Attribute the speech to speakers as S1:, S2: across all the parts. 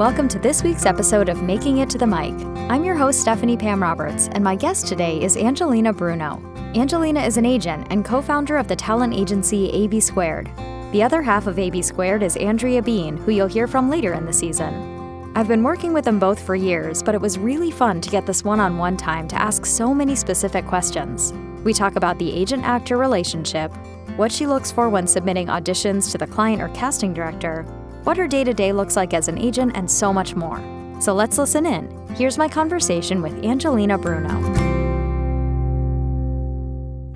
S1: welcome to this week's episode of Making It to the Mic. I'm your host, Stephanie Pam Roberts, and my guest today is Angelina Bruno. Angelina is an agent and co founder of the talent agency AB Squared. The other half of AB Squared is Andrea Bean, who you'll hear from later in the season. I've been working with them both for years, but it was really fun to get this one on one time to ask so many specific questions. We talk about the agent actor relationship, what she looks for when submitting auditions to the client or casting director, what her day to day looks like as an agent, and so much more. So let's listen in. Here's my conversation with Angelina Bruno.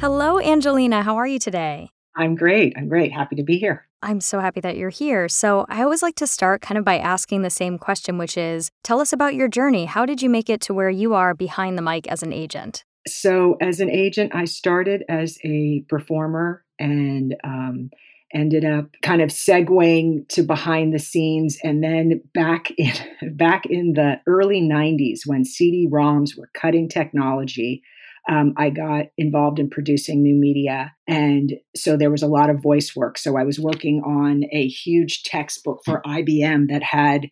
S1: Hello, Angelina. How are you today?
S2: I'm great. I'm great. Happy to be here.
S1: I'm so happy that you're here. So, I always like to start kind of by asking the same question, which is tell us about your journey. How did you make it to where you are behind the mic as an agent?
S2: So, as an agent, I started as a performer and um, ended up kind of segueing to behind the scenes and then back in back in the early 90s when cd-roms were cutting technology um, i got involved in producing new media. And so there was a lot of voice work. So i was working on a huge textbook for ibm that had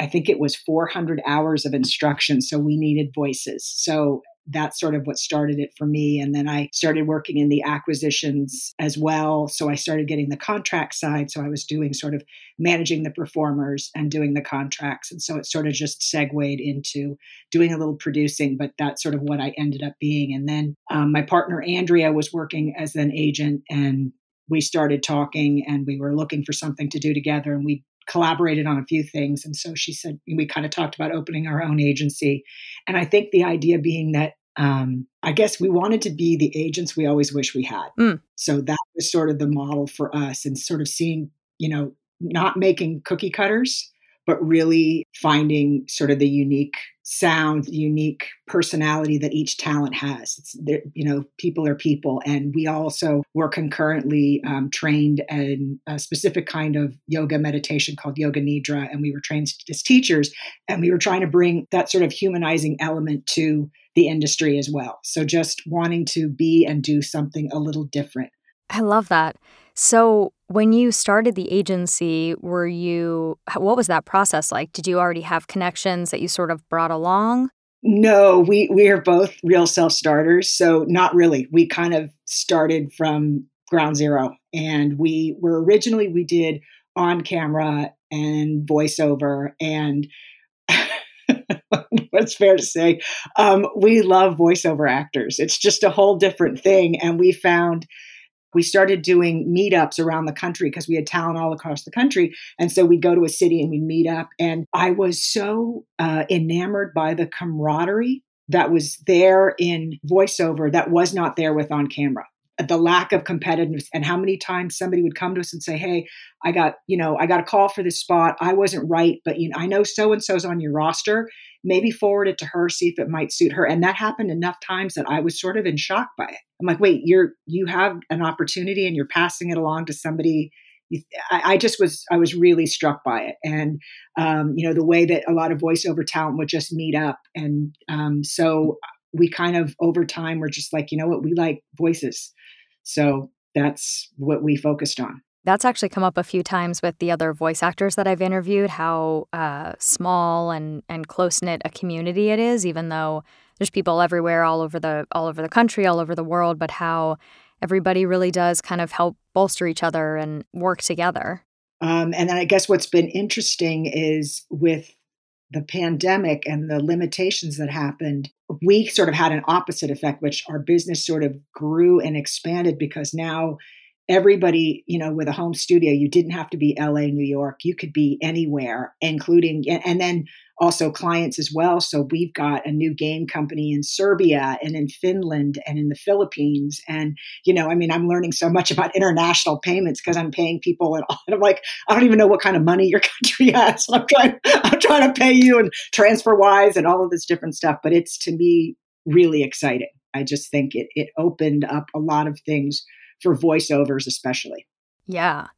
S2: i think it was 400 hours of instruction. So we needed voices. So that's sort of what started it for me. And then I started working in the acquisitions as well. So I started getting the contract side. So I was doing sort of managing the performers and doing the contracts. And so it sort of just segued into doing a little producing, but that's sort of what I ended up being. And then um, my partner, Andrea, was working as an agent and we started talking and we were looking for something to do together and we collaborated on a few things. And so she said, we kind of talked about opening our own agency. And I think the idea being that um, I guess we wanted to be the agents we always wish we had. Mm. So that was sort of the model for us and sort of seeing, you know, not making cookie cutters, but really finding sort of the unique sound, unique personality that each talent has. It's you know, people are people, and we also were concurrently um, trained in a specific kind of yoga meditation called Yoga Nidra, and we were trained as teachers, and we were trying to bring that sort of humanizing element to the industry as well. So just wanting to be and do something a little different.
S1: I love that. So, when you started the agency, were you, what was that process like? Did you already have connections that you sort of brought along?
S2: No, we, we are both real self starters. So, not really. We kind of started from ground zero. And we were originally, we did on camera and voiceover. And what's fair to say, um, we love voiceover actors. It's just a whole different thing. And we found we started doing meetups around the country because we had talent all across the country. And so we'd go to a city and we'd meet up. And I was so uh, enamored by the camaraderie that was there in voiceover that was not there with on camera the lack of competitiveness and how many times somebody would come to us and say hey i got you know i got a call for this spot i wasn't right but you know i know so and so's on your roster maybe forward it to her, see if it might suit her. And that happened enough times that I was sort of in shock by it. I'm like, wait, you're you have an opportunity and you're passing it along to somebody. I, I just was I was really struck by it, and um, you know the way that a lot of voiceover talent would just meet up, and um, so we kind of over time were just like, you know what, we like voices, so that's what we focused on.
S1: That's actually come up a few times with the other voice actors that I've interviewed. How uh, small and and close knit a community it is, even though there's people everywhere, all over the all over the country, all over the world. But how everybody really does kind of help bolster each other and work together.
S2: Um, and then I guess what's been interesting is with the pandemic and the limitations that happened, we sort of had an opposite effect, which our business sort of grew and expanded because now everybody, you know, with a home studio, you didn't have to be LA, New York. You could be anywhere, including, and then also clients as well. So we've got a new game company in Serbia and in Finland and in the Philippines. And, you know, I mean, I'm learning so much about international payments because I'm paying people and, I'm like, I don't even know what kind of money your country has. So I'm trying, I'm trying to pay you and TransferWise and all of this different stuff. But it's to me really exciting. I just think it, it opened up a lot of things for voiceovers, especially.
S1: Yeah.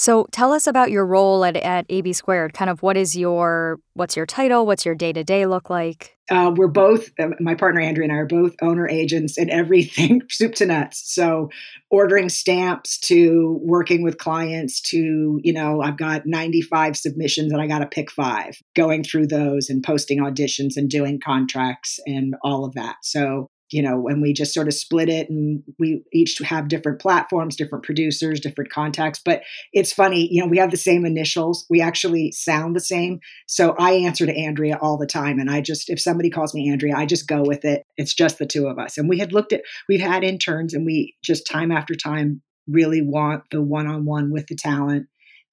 S1: So tell us about your role at, at AB Squared. Kind of what is your what's your title? What's your day to day look like?
S2: Uh, we're both uh, my partner Andrea and I are both owner agents and everything soup to nuts. So ordering stamps to working with clients to you know I've got 95 submissions and I got to pick five. Going through those and posting auditions and doing contracts and all of that. So you know, when we just sort of split it and we each have different platforms, different producers, different contacts. But it's funny, you know, we have the same initials. We actually sound the same. So I answer to Andrea all the time. And I just, if somebody calls me Andrea, I just go with it. It's just the two of us. And we had looked at, we've had interns and we just time after time really want the one on one with the talent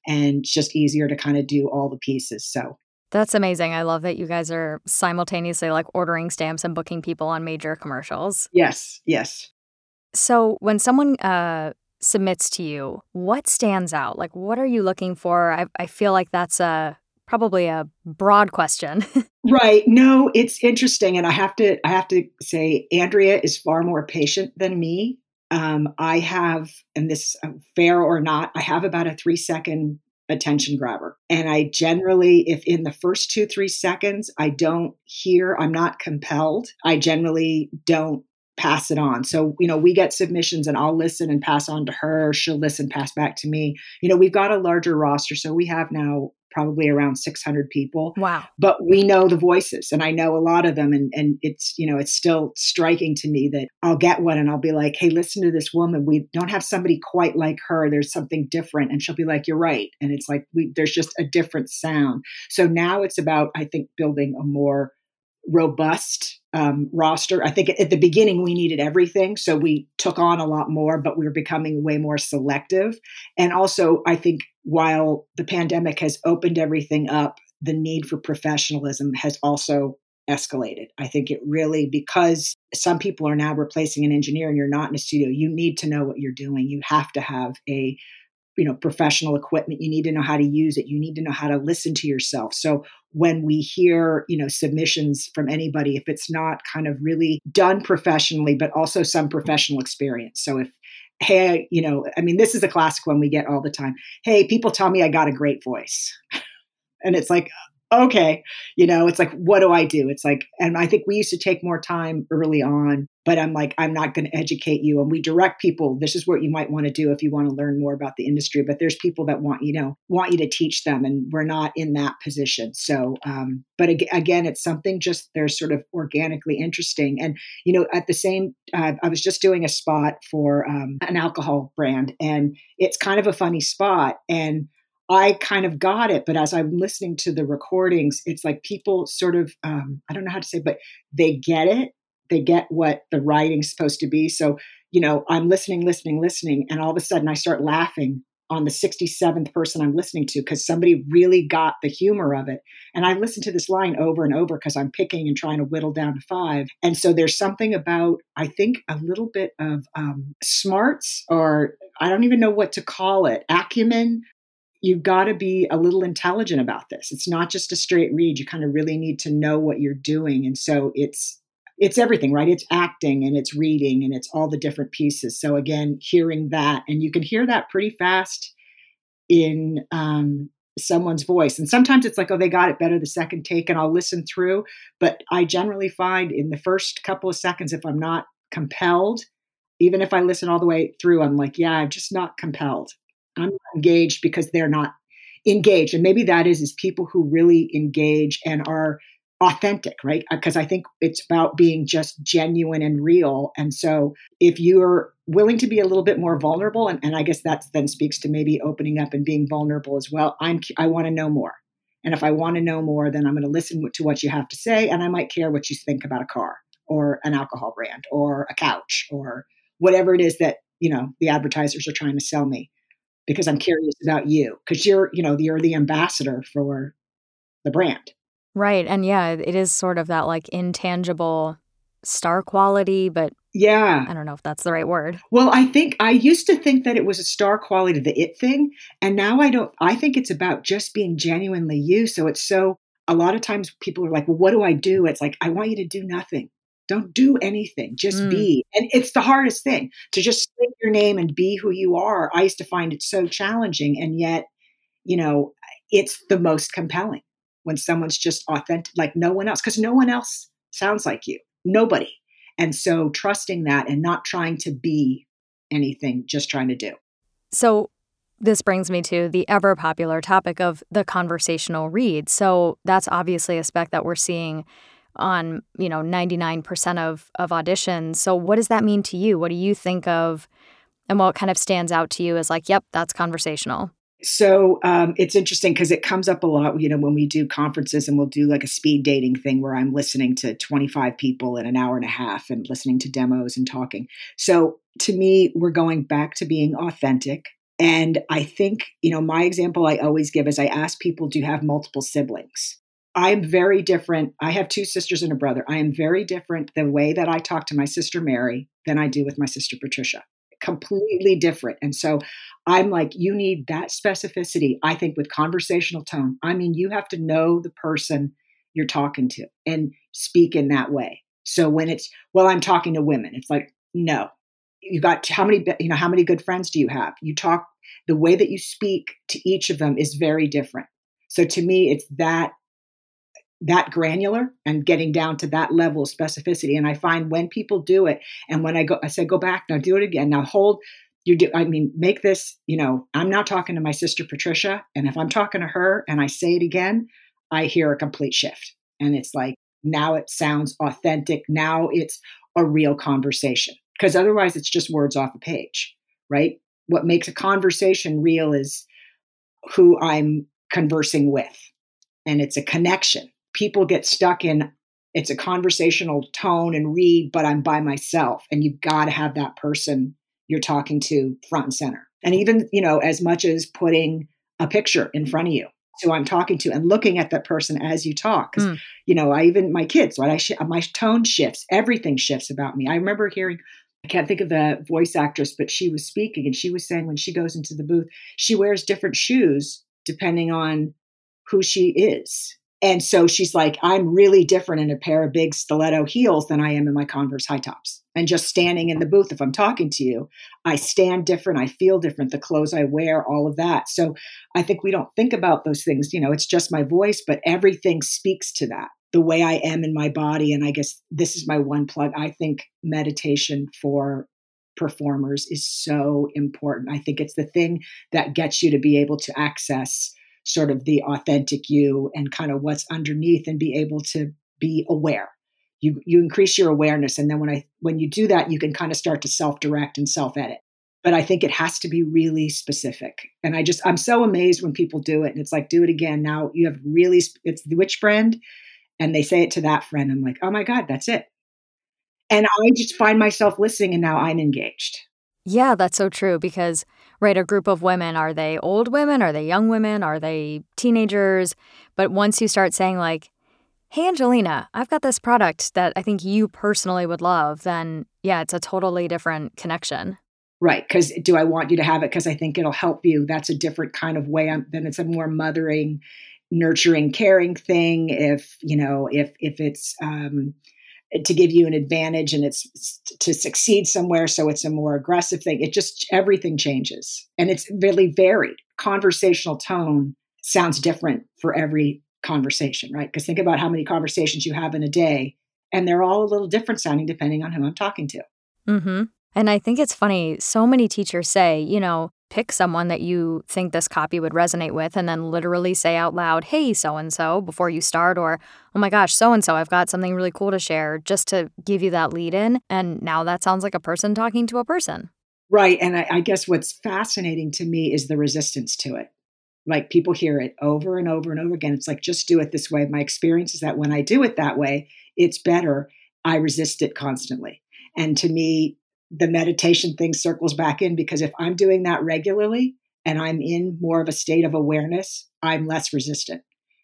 S2: and it's just easier to kind of do all the pieces. So
S1: that's amazing. I love that you guys are simultaneously like ordering stamps and booking people on major commercials.
S2: Yes, yes.
S1: So when someone uh, submits to you, what stands out? Like, what are you looking for? I, I feel like that's a probably a broad question.
S2: right. No, it's interesting, and I have to I have to say, Andrea is far more patient than me. Um, I have, and this uh, fair or not, I have about a three second attention grabber. And I generally, if in the first two, three seconds, I don't hear, I'm not compelled, I generally don't pass it on. So, you know, we get submissions and I'll listen and pass on to her. She'll listen, pass back to me. You know, we've got a larger roster. So we have now probably around 600 people.
S1: Wow.
S2: But we know the voices and I know a lot of them. And, and it's, you know, it's still striking to me that I'll get one and I'll be like, hey, listen to this woman. We don't have somebody quite like her. There's something different. And she'll be like, you're right. And it's like, we, there's just a different sound. So now it's about, I think, building a more robust um, roster. I think at the beginning we needed everything, so we took on a lot more, but we were becoming way more selective. And also, I think while the pandemic has opened everything up, the need for professionalism has also escalated. I think it really, because some people are now replacing an engineer and you're not in a studio, you need to know what you're doing. You have to have a you know professional equipment you need to know how to use it you need to know how to listen to yourself so when we hear you know submissions from anybody if it's not kind of really done professionally but also some professional experience. So if hey you know i mean this is a classic one we get all the time. Hey people tell me i got a great voice. And it's like okay, you know, it's like, what do I do? It's like, and I think we used to take more time early on, but I'm like, I'm not going to educate you. And we direct people, this is what you might want to do if you want to learn more about the industry. But there's people that want, you know, want you to teach them, and we're not in that position. So, um, but again, it's something just they're sort of organically interesting. And, you know, at the same, uh, I was just doing a spot for um, an alcohol brand, and it's kind of a funny spot. And I kind of got it, but as I'm listening to the recordings, it's like people sort of, um, I don't know how to say, but they get it. They get what the writing's supposed to be. So, you know, I'm listening, listening, listening, and all of a sudden I start laughing on the 67th person I'm listening to because somebody really got the humor of it. And I listen to this line over and over because I'm picking and trying to whittle down to five. And so there's something about, I think, a little bit of um, smarts or I don't even know what to call it, acumen you've got to be a little intelligent about this. It's not just a straight read. You kind of really need to know what you're doing. And so it's it's everything, right? It's acting and it's reading and it's all the different pieces. So again, hearing that, and you can hear that pretty fast in um, someone's voice. And sometimes it's like, oh, they got it better the second take, and I'll listen through. But I generally find in the first couple of seconds, if I'm not compelled, even if I listen all the way through, I'm like, yeah, I'm just not compelled. I'm engaged because they're not engaged. And maybe that is is people who really engage and are authentic, right? Because uh, I think it's about being just genuine and real. And so if you're willing to be a little bit more vulnerable, and, and I guess that then speaks to maybe opening up and being vulnerable as well. I'm I want to know more. And if I want to know more, then I'm going to listen to what you have to say, and I might care what you think about a car or an alcohol brand or a couch or whatever it is that you know the advertisers are trying to sell me because I'm curious about you because you're, you know, you're the ambassador for the brand.
S1: Right. And yeah, it is sort of that like intangible star quality, but
S2: yeah.
S1: I don't know if that's the right word.
S2: Well, I think I used to think that it was a star quality, the it thing. And now I don't, I think it's about just being genuinely you. So it's so, a lot of times people are like, well, what do I do? It's like, I want you to do nothing. Don't do anything. Just mm. be. And it's the hardest thing to just say your name and be who you are. I used to find it so challenging. And yet, you know, it's the most compelling when someone's just authentic, like no one else, because no one else sounds like you. Nobody. And so trusting that and not trying to be anything, just trying to do.
S1: So this brings me to the ever popular topic of the conversational read. So that's obviously a spec that we're seeing on, you know, 99% of of auditions. So what does that mean to you? What do you think of and what kind of stands out to you as like, yep, that's conversational?
S2: So um, it's interesting because it comes up a lot, you know, when we do conferences and we'll do like a speed dating thing where I'm listening to 25 people in an hour and a half and listening to demos and talking. So to me, we're going back to being authentic. And I think, you know, my example I always give is I ask people, do you have multiple siblings? I'm very different. I have two sisters and a brother. I am very different the way that I talk to my sister Mary than I do with my sister Patricia completely different. And so I'm like, you need that specificity, I think, with conversational tone. I mean, you have to know the person you're talking to and speak in that way. So when it's, well, I'm talking to women, it's like, no, you got how many, you know, how many good friends do you have? You talk, the way that you speak to each of them is very different. So to me, it's that that granular and getting down to that level of specificity. And I find when people do it, and when I go, I say, go back now, do it again. Now hold. You do. I mean, make this. You know, I'm now talking to my sister Patricia, and if I'm talking to her and I say it again, I hear a complete shift, and it's like now it sounds authentic. Now it's a real conversation because otherwise it's just words off a page, right? What makes a conversation real is who I'm conversing with, and it's a connection people get stuck in it's a conversational tone and read, but I'm by myself. And you've got to have that person you're talking to front and center. And even, you know, as much as putting a picture in front of you. So I'm talking to and looking at that person as you talk. Because, mm. you know, I even, my kids, when I, sh- my tone shifts, everything shifts about me. I remember hearing, I can't think of the voice actress, but she was speaking and she was saying when she goes into the booth, she wears different shoes depending on who she is. And so she's like, I'm really different in a pair of big stiletto heels than I am in my Converse high tops. And just standing in the booth, if I'm talking to you, I stand different. I feel different. The clothes I wear, all of that. So I think we don't think about those things. You know, it's just my voice, but everything speaks to that the way I am in my body. And I guess this is my one plug. I think meditation for performers is so important. I think it's the thing that gets you to be able to access sort of the authentic you and kind of what's underneath and be able to be aware. You you increase your awareness and then when i when you do that you can kind of start to self direct and self edit but i think it has to be really specific and i just i'm so amazed when people do it and it's like do it again now you have really it's the which friend and they say it to that friend i'm like oh my god that's it. And i just find myself listening and now i'm engaged
S1: yeah that's so true because right? A group of women. Are they old women? Are they young women? Are they teenagers? But once you start saying, like, hey, Angelina, I've got this product that I think you personally would love, then yeah, it's a totally different connection.
S2: Right. Because do I want you to have it because I think it'll help you? That's a different kind of way. I'm, then it's a more mothering, nurturing, caring thing. If, you know, if, if it's, um, to give you an advantage and it's to succeed somewhere so it's a more aggressive thing. It just everything changes and it's really varied. Conversational tone sounds different for every conversation right? Because think about how many conversations you have in a day and they're all a little different sounding depending on who i'm talking to.
S1: Mm-hmm. and i think it's funny so many teachers say you know pick someone that you think this copy would resonate with and then literally say out loud, hey, so and so, before you start, or oh my gosh, so and so, I've got something really cool to share, just to give you that lead in. And now that sounds like a person talking to a person.
S2: Right. And I, I guess what's fascinating to me is the resistance to it. Like people hear it over and over and over again. It's like, just do it this way. My experience is that when I do it that way, it's better. I resist it constantly. And to me, the meditation thing circles back in because if I'm doing that regularly and I'm in more of a state of awareness, I'm less resistant.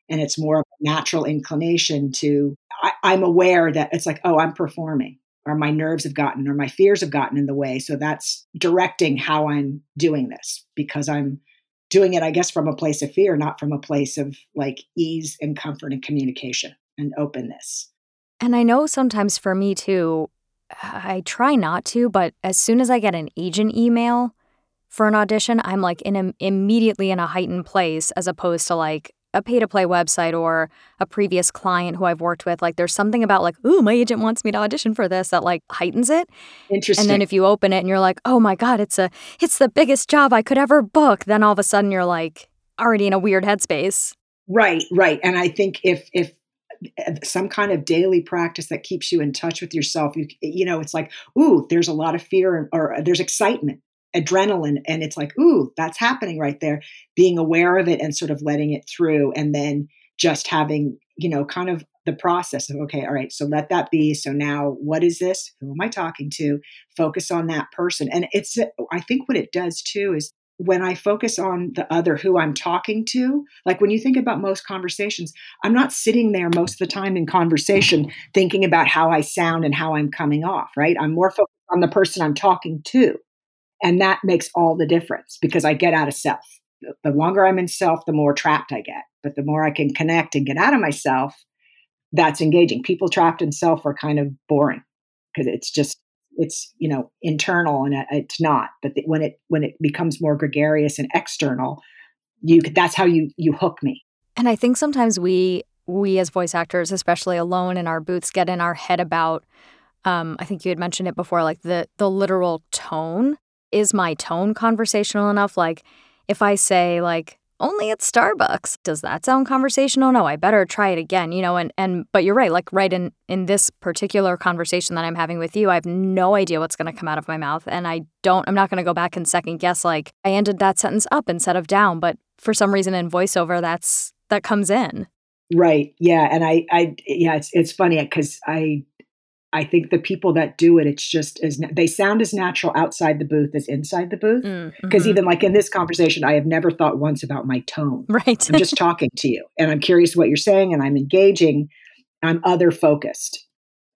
S2: And it's more of a natural inclination to, I, am aware that it's like, oh, I'm performing, or my nerves have gotten, or my fears have gotten in the way. So that's directing how I'm doing this because I'm doing it, I guess, from a place of fear, not from a place of like ease and comfort and communication and openness.
S1: And I know sometimes for me too, I try not to, but as soon as I get an agent email for an audition, I'm like in a, immediately in a heightened place as opposed to like a pay to play website or a previous client who I've worked with. Like there's something about like, ooh, my agent wants me to audition for this that like heightens it.
S2: Interesting.
S1: And then if you open it and you're like, oh my God, it's a it's the biggest job I could ever book, then all of a sudden you're like already in a weird headspace.
S2: Right, right. And I think if if some kind of daily practice that keeps you in touch with yourself, you you know, it's like, ooh, there's a lot of fear or uh, there's excitement adrenaline and it's like ooh that's happening right there. Being aware of it and sort of letting it through and then just having you know kind of the process of okay all right so let that be. So now what is this? Who am i talking to? Focus on that person. And it's uh, i think what it does too is when I focus on the other who I'm talking to, like when you think about most conversations, I'm not sitting there most of the time in conversation thinking about how I sound and how I'm coming off, right? I'm more focused on the person I'm talking to. And that makes all the difference because I get out of self. The longer I'm in self, the more trapped I get. But the more I can connect and get out of myself, that's engaging. People trapped in self are kind of boring because it's just it's you know internal and it's not. But when it when it becomes more gregarious and external, you that's how you you hook me.
S1: And I think sometimes we we as voice actors, especially alone in our booths, get in our head about. Um, I think you had mentioned it before, like the the literal tone is my tone conversational enough? Like, if I say, like, only at Starbucks, does that sound conversational? No, I better try it again, you know, and, and, but you're right, like, right in, in this particular conversation that I'm having with you, I have no idea what's going to come out of my mouth. And I don't, I'm not going to go back and second guess, like, I ended that sentence up instead of down. But for some reason in voiceover, that's, that comes in.
S2: Right. Yeah. And I, I, yeah, it's, it's funny because I I think the people that do it, it's just as they sound as natural outside the booth as inside the booth. Because mm, hmm even like in this conversation, I have never thought once about my tone.
S1: Right.
S2: I'm just talking to you and I'm curious what you're saying and I'm engaging. I'm other focused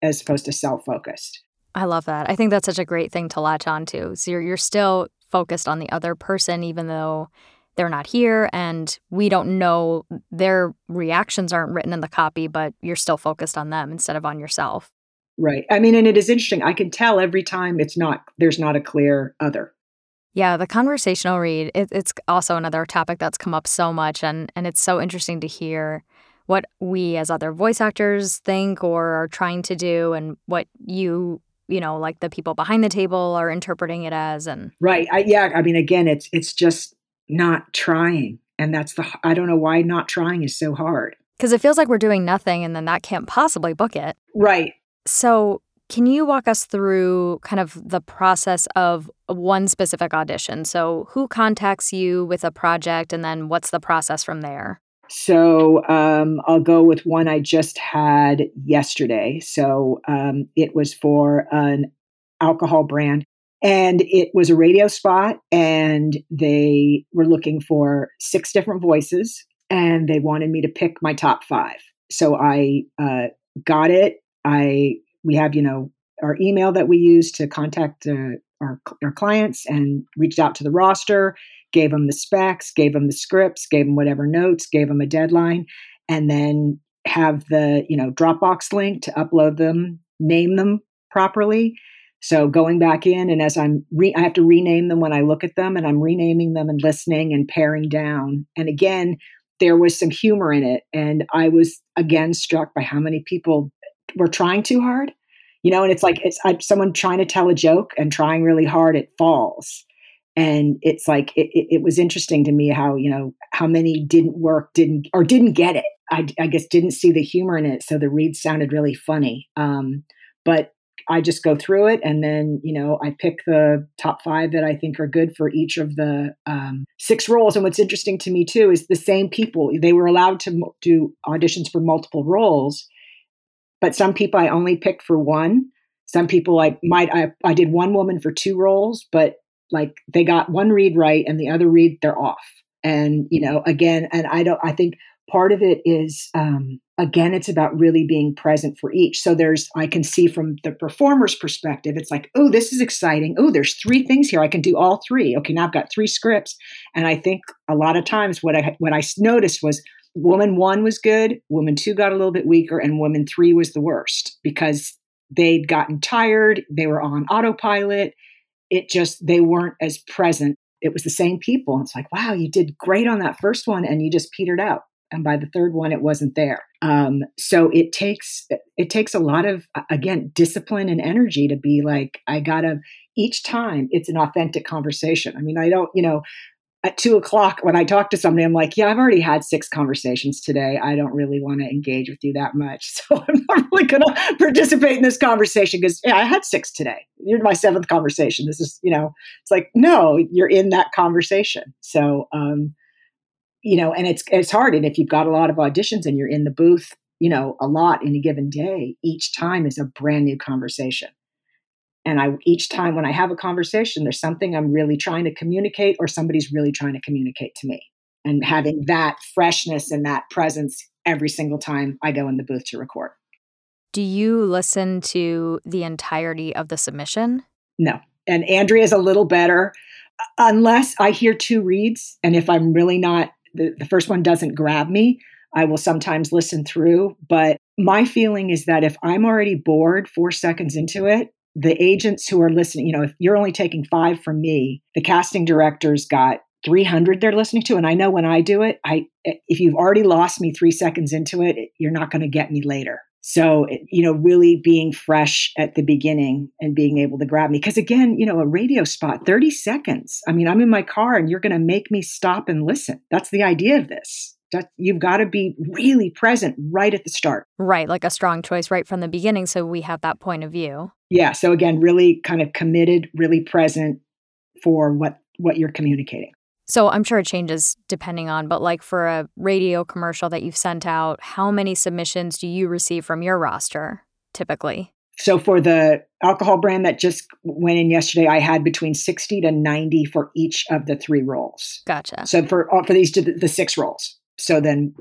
S2: as opposed to self focused.
S1: I love that. I think that's such a great thing to latch on to. So you're, you're still focused on the other person, even though they're not here and we don't know their reactions aren't written in the copy, but you're still focused on them instead of on yourself.
S2: Right. I mean, and it is interesting. I can tell every time it's not, there's not a clear other.
S1: Yeah, the conversational read, it, it's also another topic that's come up so much. And, and it's so interesting to hear what we as other voice actors think or are trying to do and what you you know like the people behind the table are interpreting it as and
S2: right I, yeah i mean again it's it's just not trying and that's the i don't know why not trying is so hard
S1: because it feels like we're doing nothing and then that can't possibly book it
S2: right
S1: so, can you walk us through kind of the process of one specific audition? So, who contacts you with a project, and then what's the process from there?
S2: So, um, I'll go with one I just had yesterday. So, um, it was for an alcohol brand, and it was a radio spot, and they were looking for six different voices, and they wanted me to pick my top five. So, I uh, got it I we have you know our email that we use to contact uh, our our clients and reached out to the roster, gave them the specs, gave them the scripts, gave them whatever notes, gave them a deadline, and then have the you know Dropbox link to upload them, name them properly. So going back in and as I'm re- I have to rename them when I look at them and I'm renaming them and listening and paring down. And again, there was some humor in it and I was again struck by how many people we're trying too hard you know and it's like it's I, someone trying to tell a joke and trying really hard it falls. And it's like it, it, it, was interesting to me how you know how many didn't work didn't or didn't get it. I, I guess didn't see the humor in it so the read sounded really funny. Um, but i just go through it and then you know i pick the top five that i think are good for each of the um, six roles. And what's interesting to me too is the same people they were allowed to do auditions for multiple roles but some people I only picked for one. Some people I might I, I did one woman for two roles, but like they got one read right and the other read they're off. And you know, again, and I don't I think part of it is um, again it's about really being present for each. So there's i can see from the performer's perspective it's like oh this is exciting. Oh there's three things here. I can do all three. Okay now i've got three scripts. And i think a lot of times what i what i noticed was woman one was good, woman two got a little bit weaker, and woman three was the worst because they'd gotten tired, they were on autopilot. It just, they weren't as present. It was the same people. It's like, wow, you did great on that first one and you just petered out. And by the third one, it wasn't there. Um, so it takes it takes a lot of again discipline and energy to be like I gotta each time it's an authentic conversation. I mean, I don't you know at two o'clock when I talk to somebody, I'm like, yeah, I've already had six conversations today. I don't really want to engage with you that much. So I'm not really going to participate in this conversation because yeah, I had six today. You're my seventh conversation. This is, you know, it's like, no, you're in that conversation. So, um, you know, and it's, it's hard. And if you've got a lot of auditions and you're in the booth, you know, a lot in a given day, each time is a brand new conversation and i each time when i have a conversation there's something i'm really trying to communicate or somebody's really trying to communicate to me. And having that freshness and that presence every single time i go in the booth to record.
S1: Do you listen to the entirety of the submission?
S2: No. And andrea's a little better uh, unless i hear two reads and if i'm really not the, the first one doesn't grab me i will sometimes listen through. But my feeling is that if i'm already bored four seconds into it the agents who are listening, you know, if you're only taking five from me, the casting director's got 300 they're listening to. And I know when I do it, I eh, if you've already lost me three seconds into it, you're not going to get me later. So, you know, really being fresh at the beginning and being able to grab me. Because again, you know, a radio spot, 30 seconds. I mean, I'm in my car and you're going to make me stop and listen. That's the idea of this you've got to be really present right at the start.
S1: Right, like a strong choice right from the beginning so we have that point of view.
S2: Yeah, so again, really kind of committed, really present for what what you're communicating.
S1: So I'm sure it changes depending on, but like for a radio commercial that you've sent out, how many submissions do you receive from your roster typically?
S2: So for the alcohol brand that just went in yesterday, I had between 60 to 90 for each of the three roles.
S1: Gotcha.
S2: So for uh, for these the six roles so then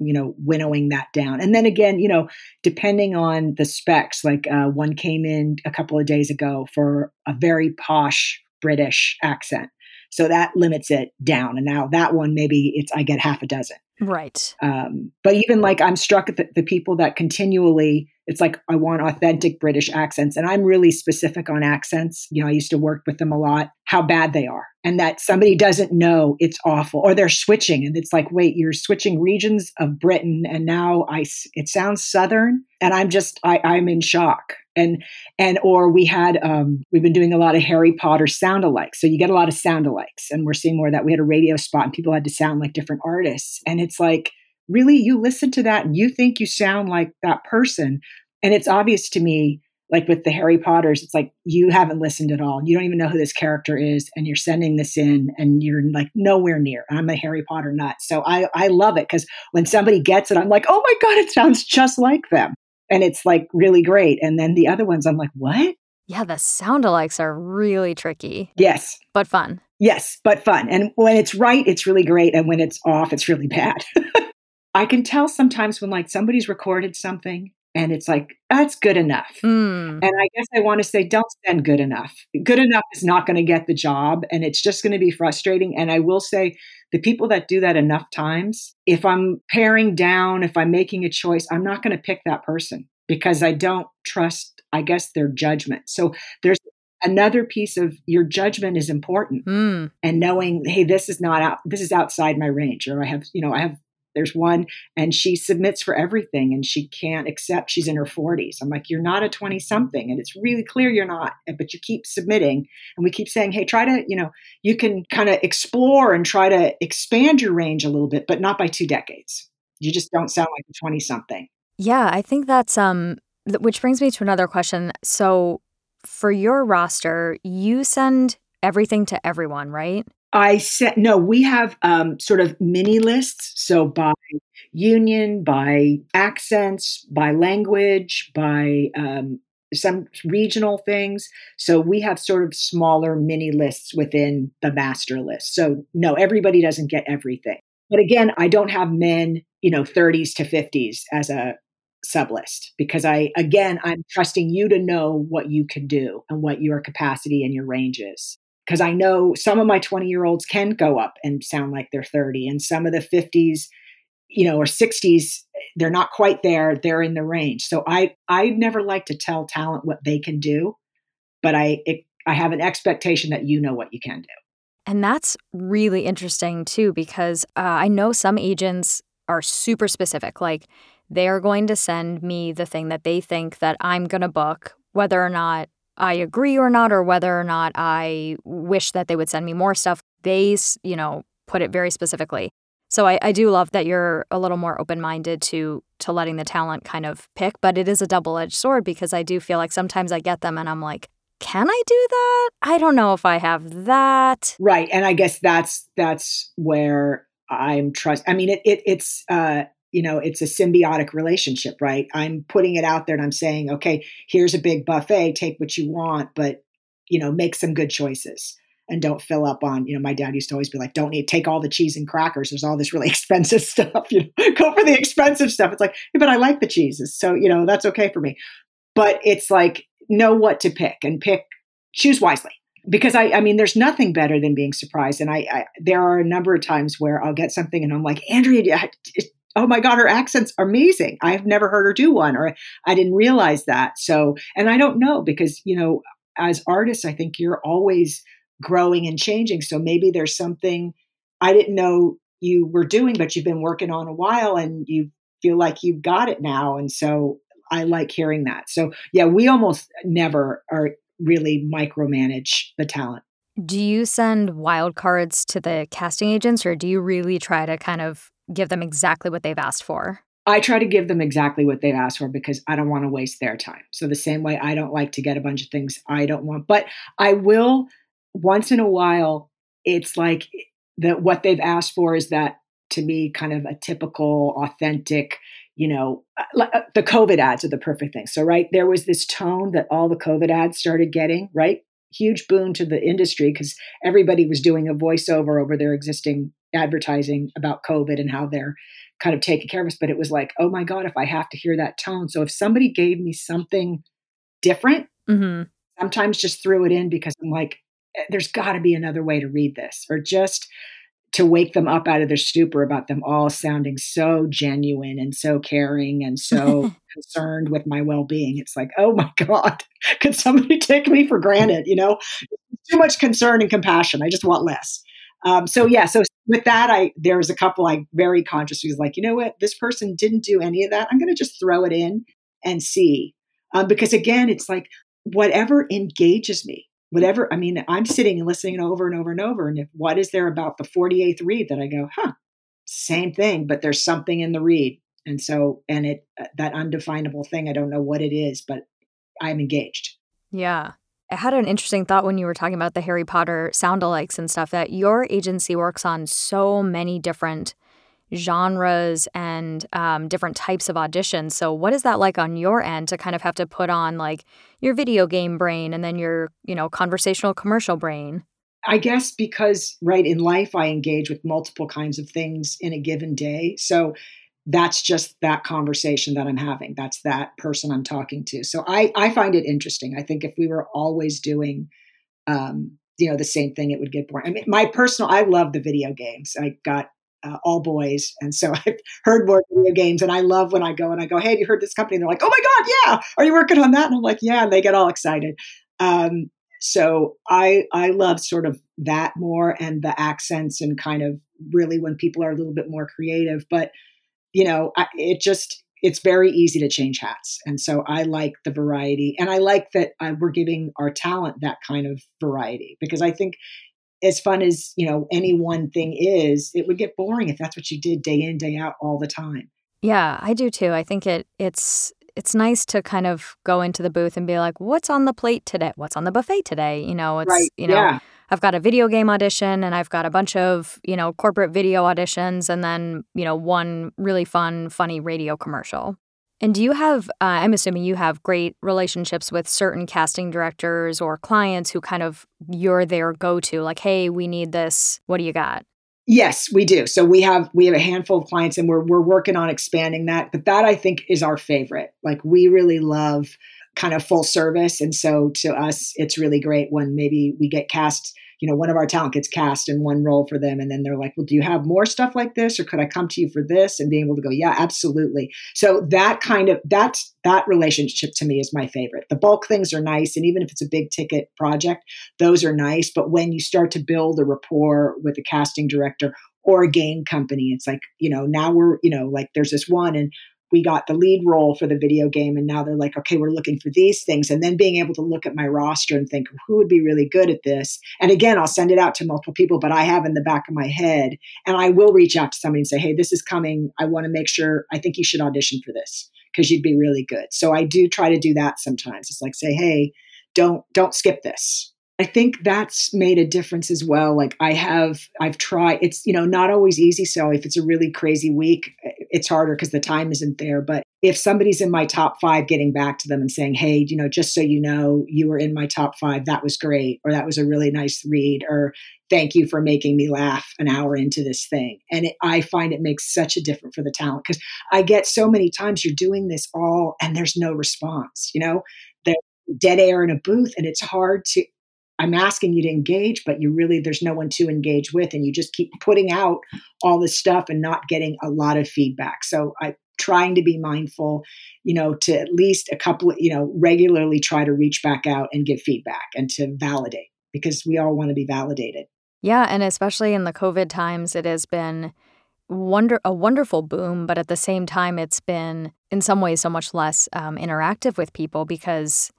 S2: you know winnowing that down. And then again you know depending on the specs like uh, one came in a couple of days ago for a very posh british accent. So that limits it down. And now that one maybe it's i get half a dozen
S1: right
S2: um, but even like i'm struck at the, the people that continually it's like I want authentic British accents. And I'm really specific on accents. You know, I used to work with them a lot, how bad they are. And that somebody doesn't know it's awful or they're switching. And it's like, wait, you're switching regions of Britain. And now I, it sounds Southern. And I'm just, I, I'm in shock. And, and, or we had, um, we've been doing a lot of Harry Potter sound alikes. So you get a lot of sound alikes. And we're seeing more of that. We had a radio spot and people had to sound like different artists. And it's like, really you listen to that and you think you sound like that person and it's obvious to me like with the harry potters it's like you haven't listened at all you don't even know who this character is and you're sending this in and you're like nowhere near i'm a harry potter nut so i i love it because when somebody gets it i'm like oh my god it sounds just like them and it's like really great and then the other ones i'm like what?
S1: Yeah the sound alikes are really tricky.
S2: Yes.
S1: But fun.
S2: Yes but fun. And when it's right it's really great and when it's off it's really bad. I can tell sometimes when like somebody's recorded something and it's like that's good enough. Mm. And I guess I want to say don't spend good enough. Good enough is not going to get the job and it's just going to be frustrating and I will say the people that do that enough times, if I'm paring down, if I'm making a choice, I'm not going to pick that person because I don't trust I guess their judgment. So there's another piece of your judgment is important mm. and knowing hey this is not out this is outside my range or i have you know i have there's one and she submits for everything and she can't accept she's in her 40s i'm like you're not a 20 something and it's really clear you're not but you keep submitting and we keep saying hey try to you know you can kind of explore and try to expand your range a little bit but not by two decades. You just don't sound like a 20 something
S1: yeah i think that's um which brings me to another question. So for your roster you send everything to everyone right
S2: I said, no, we have um, sort of mini lists. So by union, by accents, by language, by um, some regional things. So we have sort of smaller mini lists within the master list. So no, everybody doesn't get everything. But again, I don't have men, you know, 30s to 50s as a sub list because I, again, I'm trusting you to know what you can do and what your capacity and your range is because I know some of my 20 year olds can go up and sound like they're 30, and some of the 50s, you know, or 60s, they're not quite there. They're in the range. So I I never like to tell talent what they can do, but I it, I have an expectation that you know what you can do.
S1: And that's really interesting too, because uh, I know some agents are super specific. Like they are going to send me the thing that they think that I'm going to book, whether or not I agree or not, or whether or not I wish that they would send me more stuff. They, you know, put it very specifically. So I, I do love that you're a little more open minded to to letting the talent kind of pick, but it is a double edged sword because I do feel like sometimes I get them and I'm like, can I do that? I don't know if I have that.
S2: Right. And I guess that's that's where I'm trust I mean it, it it's uh you know it's a symbiotic relationship right? I'm putting it out there and i'm saying okay here's a big buffet take what you want but you know make some good choices and don't fill up on you know my dad used to always be like don't need take all the cheese and crackers. There's all this really expensive stuff you know go for the expensive stuff. It's like but i like the cheeses so you know that's okay for me. But it's like know what to pick and pick choose wisely. Because I, I mean, there's nothing better than being surprised. And I, I, there are a number of times where I'll get something and I'm like, Andrea, oh my God, her accent's amazing. I've never heard her do one, or I didn't realize that. So, and I don't know because, you know, as artists, I think you're always growing and changing. So maybe there's something I didn't know you were doing, but you've been working on a while and you feel like you've got it now. And so I like hearing that. So yeah, we almost never are really micromanage the talent.
S1: Do you send wildcards to the casting agents or do you really try to kind of give them exactly what they've asked for?
S2: I try to give them exactly what they've asked for because I don't want to waste their time. So the same way I don't like to get a bunch of things I don't want, but I will once in a while it's like that what they've asked for is that to me kind of a typical authentic you know, uh, uh, the COVID ads are the perfect thing. So, right, there was this tone that all the COVID ads started getting, right? Huge boon to the industry because everybody was doing a voiceover over their existing advertising about COVID and how they're kind of taking care of us. But it was like, oh my God, if I have to hear that tone. So, if somebody gave me something different, mm-hmm. sometimes just threw it in because I'm like, eh, there's got to be another way to read this, or just to wake them up out of their stupor about them all sounding so genuine and so caring and so concerned with my well-being it's like oh my god could somebody take me for granted you know too much concern and compassion i just want less um, so yeah so with that i there was a couple i very consciously was like you know what this person didn't do any of that i'm going to just throw it in and see um, because again it's like whatever engages me whatever. I mean, I'm sitting and listening over and over and over. And if what is there about the 48th read that I go, huh, same thing, but there's something in the read. And so, and it, uh, that undefinable thing, I don't know what it is, but I'm engaged.
S1: Yeah. I had an interesting thought when you were talking about the Harry Potter sound alikes and stuff that your agency works on so many different genres and um, different types of auditions. So, what is that like on your end to kind of have to put on like your video game brain and then your, you know, conversational commercial brain?
S2: I guess because, right, in life, I engage with multiple kinds of things in a given day. So, that's just that conversation that I'm having. That's that person I'm talking to. So I, I find it interesting. I think if we were always doing, um, you know, the same thing, it would get boring. I mean, my personal, I love the video games. I got uh, all boys. And so I've heard more video games. And I love when I go and I go, Hey, have you heard this company? And they're like, Oh my God, yeah. Are you working on that? And I'm like, Yeah. And they get all excited. Um, so I I love sort of that more and the accents and kind of really when people are a little bit more creative. But you know, I, it just it's very easy to change hats, and so I like the variety, and I like that uh, we're giving our talent that kind of variety because I think as fun as you know any one thing is it would get boring if that's what you did day in day out all the time.
S1: Yeah i do too. I think it it's it's nice to kind of go into the booth and be like what's on the plate today? What's on the buffet today? You know it's right. you know yeah. I've got a video game audition and i've got a bunch of you know corporate video auditions and then you know one really fun funny radio commercial and do you have, uh, I'm assuming you have great relationships with certain casting directors or clients who kind of you're their go to, like, hey, we need this. What do you got?
S2: Yes, we do. So we have we have a handful of clients and we're we're working on expanding that. But that I think is our favorite. Like we really love kind of full service. And so to us, it's really great when maybe we get cast you know, one of our talent gets cast in one role for them. And then they're like, well, do you have more stuff like this? Or could I come to you for this? And being able to go, yeah, absolutely. So that kind of, that's, that relationship to me is my favorite. The bulk things are nice. And even if it's a big ticket project, those are nice. But when you start to build a rapport with a casting director or a game company. It's like, you know, now we're, you know, like there's this one and we got the lead role for the video game and now they're like okay we're looking for these things. And then being able to look at my roster and think who would be really good at this? And again i'll send it out to multiple people but i have in the back of my head and i will reach out to somebody and say hey this is coming. I want to make sure i think you should audition for this because you'd be really good. So i do try to do that sometimes. It's like say hey don't don't skip this I think that's made a difference as well. Like I have, I've tried, it's, you know, not always easy. So if it's a really crazy week, it's harder because the time isn't there. But if somebody's in my top five, getting back to them and saying, hey, you know, just so you know, you were in my top five, that was great. Or that was a really nice read. Or thank you for making me laugh an hour into this thing. And it, I find it makes such a difference for the talent because I get so many times you're doing this all and there's no response, you know? There's dead air in a booth and it's hard to I'm asking you to engage, but you really, there's no one to engage with. And you just keep putting out all this stuff and not getting a lot of feedback. So I'm trying to be mindful, you know, to at least a couple, you know, regularly try to reach back out and give feedback and to validate because we all want to be validated.
S1: Yeah, and especially in the COVID times, it has been wonder a wonderful boom, but at the same time, it's been in some ways so much less um, interactive with people because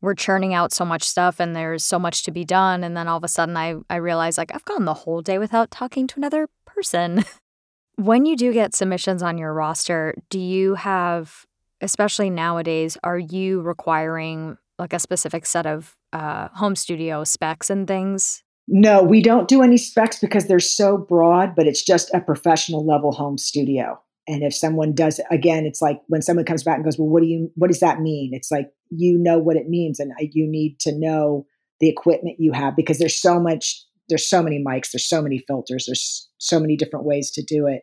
S1: we're churning out so much stuff and there's so much to be done and then all of a sudden I I realize like I've gone the whole day without talking to another person. when you do get submissions on your roster, do you have especially nowadays are you requiring like a specific set of uh, home studio specs and things?
S2: No, we don't do any specs because they're so broad, but it's just a professional level home studio. And if someone does, it again, it's like when someone comes back and goes, "Well, what do you? What does that mean?" It's like you know what it means, and you need to know the equipment you have because there's so much. There's so many mics. There's so many filters. There's so many different ways to do it.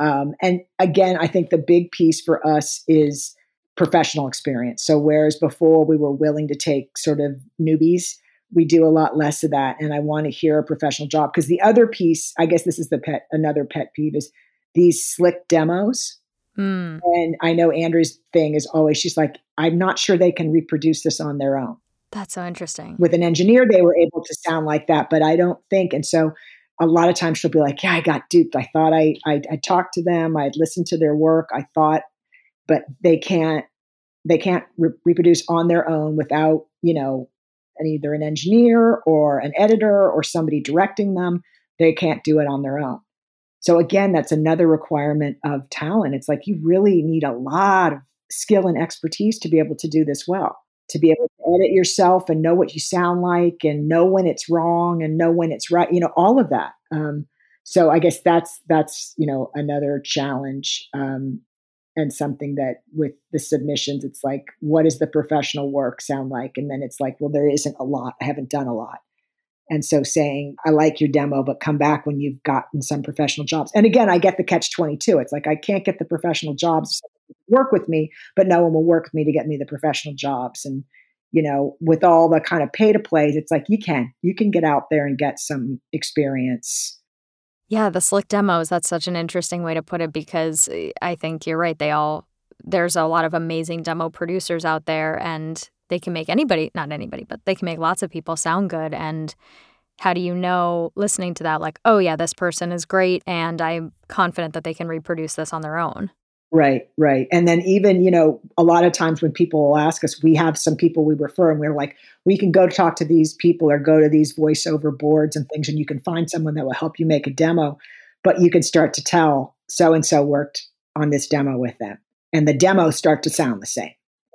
S2: Um, and again, I think the big piece for us is professional experience. So whereas before we were willing to take sort of newbies, we do a lot less of that. And I want to hear a professional job because the other piece, I guess this is the pet, another pet peeve is these slick demos. Mm. And I know Andrew's thing is always, she's like, I'm not sure they can reproduce this on their own.
S1: That's so interesting.
S2: With an engineer, they were able to sound like that, but I don't think. And so a lot of times she'll be like, Yeah, I got duped. I thought I, I, I talked to them, I'd listened to their work, I thought, but they can't, they can't re- reproduce on their own without, you know, an, either an engineer or an editor or somebody directing them. They can't do it on their own. So again, that's another requirement of talent. It's like you really need a lot of skill and expertise to be able to do this well, to be able to edit yourself and know what you sound like and know when it's wrong and know when it's right, you know, all of that. Um, so I guess that's that's you know another challenge um, and something that with the submissions, it's like, what does the professional work sound like? And then it's like, well, there isn't a lot. I haven't done a lot. And so saying, I like your demo, but come back when you've gotten some professional jobs. And again, I get the catch 22. It's like, I can't get the professional jobs work with me, but no one will work with me to get me the professional jobs. And, you know, with all the kind of pay to plays, it's like, you can, you can get out there and get some experience.
S1: Yeah, the slick demos, that's such an interesting way to put it because eh, I think you're right. They all, there's a lot of amazing demo producers out there and they can make anybody, not anybody, but they can make lots of people sound good. And how do you know listening to that, like, oh, yeah, this person is great and I'm confident that they can reproduce this on their own?
S2: Right, right. And then even, you know, a lot of times when people will ask us, we have some people we refer and we're like, we can go talk to these people or go to these voiceover boards and things, and you can find someone that will help you make a demo. But you can start to tell so and so worked on this demo with them. And the demos start to sound the same.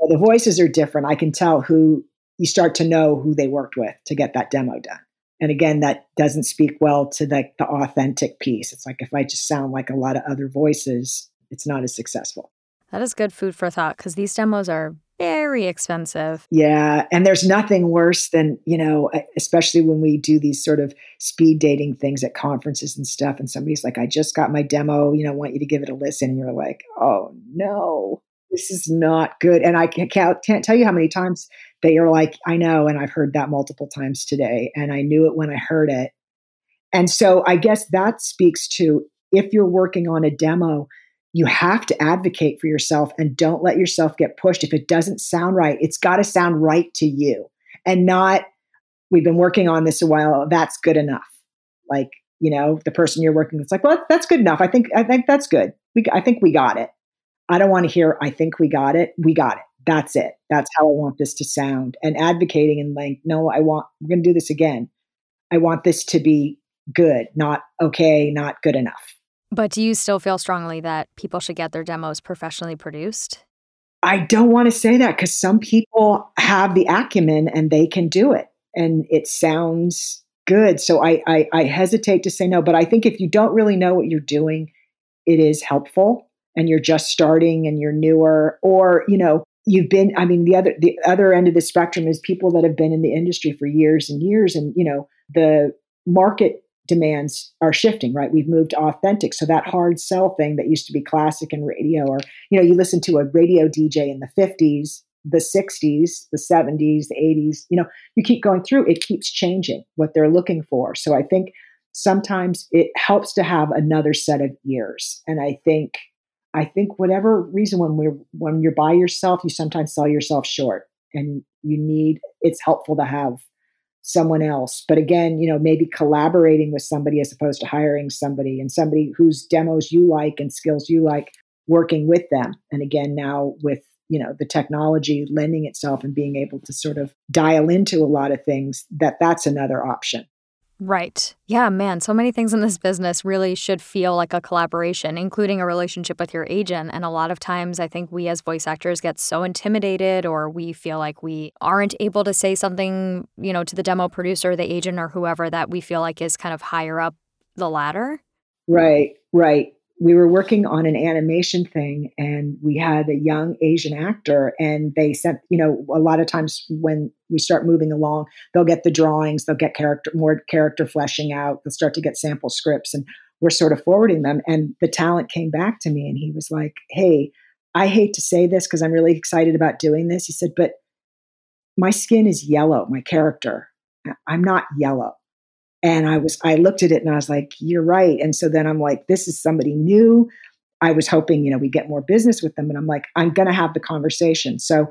S2: The voices are different. I can tell who you start to know who they worked with to get that demo done. And again, that doesn't speak well to the, the authentic piece. It's like if I just sound like a lot of other voices, it's not as successful.
S1: That is good food for thought because these demos are very expensive.
S2: Yeah. And there's nothing worse than, you know, especially when we do these sort of speed dating things at conferences and stuff. And somebody's like, I just got my demo, you know, want you to give it a listen. And you're like, oh no this is not good. And I can't, can't tell you how many times they are like, I know. And I've heard that multiple times today. And I knew it when I heard it. And so I guess that speaks to if you're working on a demo, you have to advocate for yourself and don't let yourself get pushed. If it doesn't sound right, it's got to sound right to you and not, we've been working on this a while, that's good enough. Like, you know, the person you're working with, it's like, well, that's good enough. I think, I think that's good. We, I think we got it. I don't want to hear, I think we got it. We got it. That's it. That's how I want this to sound. And advocating and like, no, I want, we're going to do this again. I want this to be good, not okay, not good enough.
S1: But do you still feel strongly that people should get their demos professionally produced?
S2: I don't want to say that because some people have the acumen and they can do it and it sounds good. So I, I, I hesitate to say no, but I think if you don't really know what you're doing, it is helpful and you're just starting and you're newer or, you know, you've been i mean the other the other end of the spectrum is people that have been in the industry for years and years and you know the market demands are shifting, right? We've moved authentic. So that hard sell thing that used to be classic in radio, or, you know, you listen to a radio DJ in the 50s, the 60s, the 70s, the 80s, you know, you keep going through, it keeps changing what they're looking for. So I think sometimes it helps to have another set of ears. And I think, I think whatever reason when we're when you're by yourself, you sometimes sell yourself short. And you need it's helpful to have someone else. But again, you know, maybe collaborating with somebody as opposed to hiring somebody and somebody whose demos you like and skills you like, working with them. And again, now with you know the technology lending itself and being able to sort of dial into a lot of things that that's another option
S1: Right. Yeah, man. So many things in this business really should feel like a collaboration, including a relationship with your agent. And a lot of times, I think we as voice actors get so intimidated or we feel like we aren't able to say something, you know, to the demo producer, the agent, or whoever that we feel like is kind of higher up the ladder.
S2: Right, right we were working on an animation thing and we had a young Asian actor and they sent, you know, a lot of times when we start moving along, they'll get the drawings, they'll get character more character fleshing out, they'll start to get sample scripts and we're sort of forwarding them. And the talent came back to me and he was like, Hey, I hate to say this because I'm really excited about doing this. He said, but my skin is yellow, my character. I'm not yellow. And I was, I looked at it and I was like, you're right. And so then I'm like, this is somebody new. I was hoping, you know, we get more business with them. And I'm like, I'm going to have the conversation. So,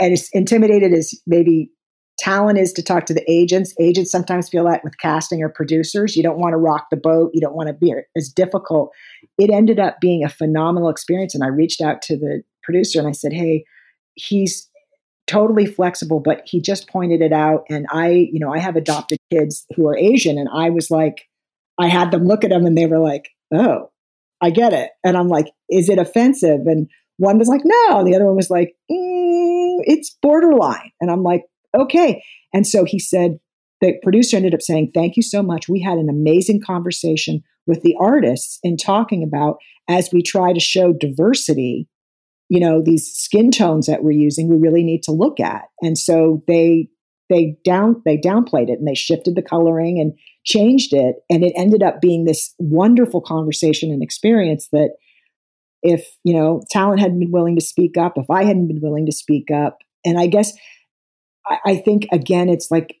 S2: and as intimidated as maybe talent is to talk to the agents, agents sometimes feel that with casting or producers, you don't want to rock the boat. You don't want to be as difficult. It ended up being a phenomenal experience. And I reached out to the producer and I said, hey, he's totally flexible, but he just pointed it out. And I, you know, I have adopted kids who are Asian, and I was like, I had them look at them and they were like, oh, I get it. And I'm like, is it offensive? And one was like, no. And the other one was like, mm, it's borderline. And I'm like, okay. And so he said, the producer ended up saying, thank you so much. We had an amazing conversation with the artists in talking about as we try to show diversity you know these skin tones that we're using we really need to look at. And so they they down they downplayed it and they shifted the coloring and changed it. And it ended up being this wonderful conversation and experience that if you know talent hadn't been willing to speak up if i hadn't been willing to speak up. And i guess I, I think again it's like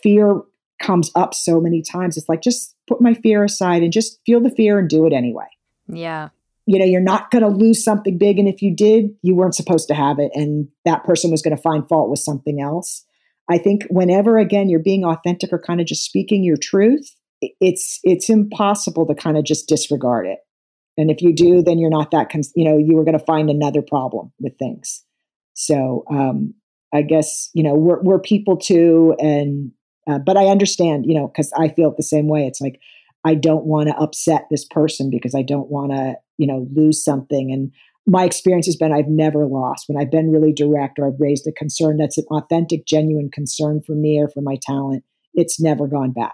S2: fear comes up so many times. It's like just put my fear aside and just feel the fear and do it anyway.
S1: Yeah
S2: you know you're not going to lose something big and if you did you weren't supposed to have it and that person was going to find fault with something else. I think whenever again you're being authentic or kind of just speaking your truth it's it's impossible to kind of just disregard it. And if you do then you're not that you know you were going to find another problem with things. So um i guess you know we're, we're people too and uh, but i understand you know because i feel the same way. It's like I don't want to upset this person because I don't want to, you know, lose something. And my experience has been I've never lost when I've been really direct or I've raised a concern that's an authentic, genuine concern for me or for my talent. It's never gone bad.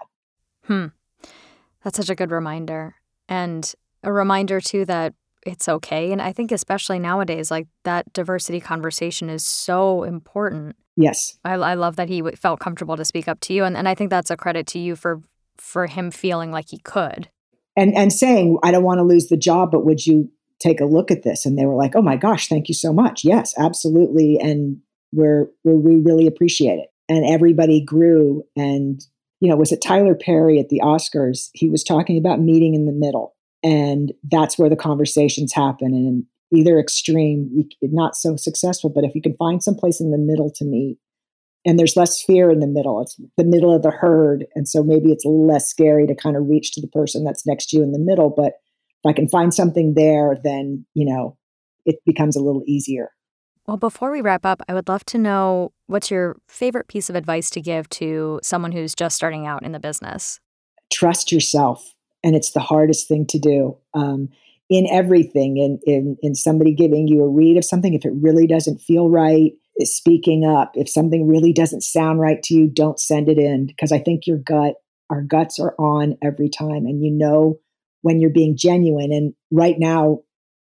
S1: Hmm. That's such a good reminder. And a reminder, too, that it's okay. And I think, especially nowadays, like that diversity conversation is so important.
S2: Yes.
S1: I, I love that he felt comfortable to speak up to you. And, and I think that's a credit to you for for him feeling like he could.
S2: And and saying, I don't want to lose the job, but would you take a look at this. And they were like, oh my gosh, thank you so much. Yes, absolutely. And we're, we're we really appreciate it. And everybody grew. And, you know, was it Tyler Perry at the Oscars? He was talking about meeting in the middle. And that's where the conversations happen. And either extreme, not so successful, but if you can find some place in the middle to meet, and there's less fear in the middle. It's the middle of the herd. And so maybe it's a little less scary to kind of reach to the person that's next to you in the middle. But if I can find something there, then, you know, it becomes a little easier.
S1: Well, before we wrap up, I would love to know what's your favorite piece of advice to give to someone who's just starting out in the business?
S2: Trust yourself. And it's the hardest thing to do. Um, in everything, in, in in somebody giving you a read of something, if it really doesn't feel right, speaking up. If something really doesn't sound right to you, don't send it in because I think your gut, our guts are on every time. And you know when you're being genuine. And right now,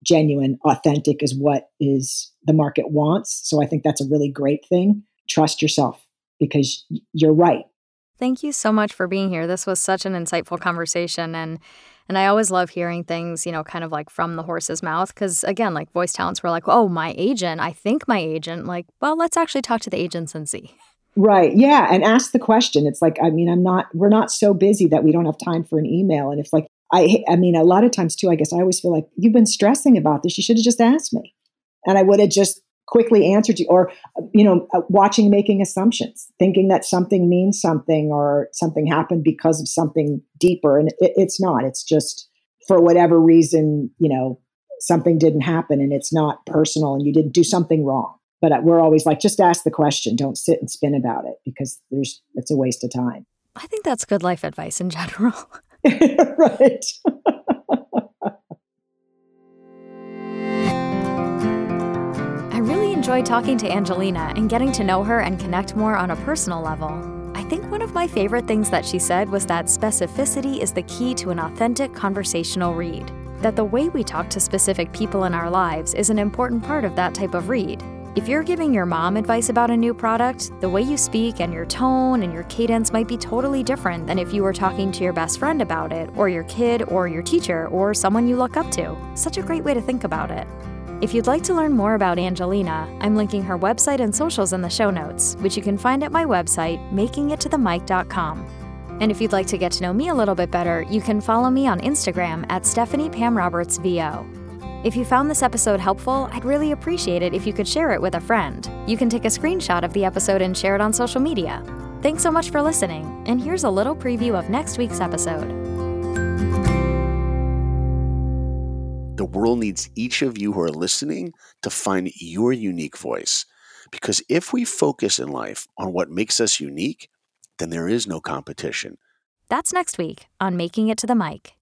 S2: genuine, authentic is what is the market wants. So I think that's a really great thing. Trust yourself because you're right.
S1: Thank you so much for being here. This was such an insightful conversation and and I always love hearing things, you know, kind of like from the horse's mouth. Cause again, like voice talents were like, oh, my agent, I think my agent, like, well, let's actually talk to the agents and see.
S2: Right. Yeah. And ask the question. It's like, I mean, I'm not, we're not so busy that we don't have time for an email. And it's like, I, I mean, a lot of times too, I guess I always feel like you've been stressing about this. You should have just asked me. And I would have just quickly answered you or you know uh, watching making assumptions thinking that something means something or something happened because of something deeper and it, it's not. It's just for whatever reason you know something didn't happen and it's not personal and you didn't do something wrong. But uh, we're always like just ask the question. Don't sit and spin about it because there's it's a waste of time.
S1: I think that's good life advice in general.
S2: Right
S1: enjoyed talking to Angelina and getting to know her and connect more on a personal level. I think one of my favorite things that she said was that specificity is the key to an authentic conversational read. That the way we talk to specific people in our lives is an important part of that type of read. If you're giving your mom advice about a new product, the way you speak and your tone and your cadence might be totally different than if you were talking to your best friend about it, or your kid, or your teacher, or someone you look up to. Such a great way to think about it. If you'd like to learn more about Angelina, I'm linking her website and socials in the show notes, which you can find at my website, makingittothemic.com. And if you'd like to get to know me a little bit better, you can follow me on Instagram at Stephanie Pam Roberts VO. If you found this episode helpful, I'd really appreciate it if you could share it with a friend. You can take a screenshot of the episode and share it on social media. Thanks so much for listening, and here's a little preview of next week's episode.
S3: The world needs each of you who are listening to find your unique voice. Because if we focus in life on what makes us unique, then there is no competition.
S1: That's next week on Making It to the Mic.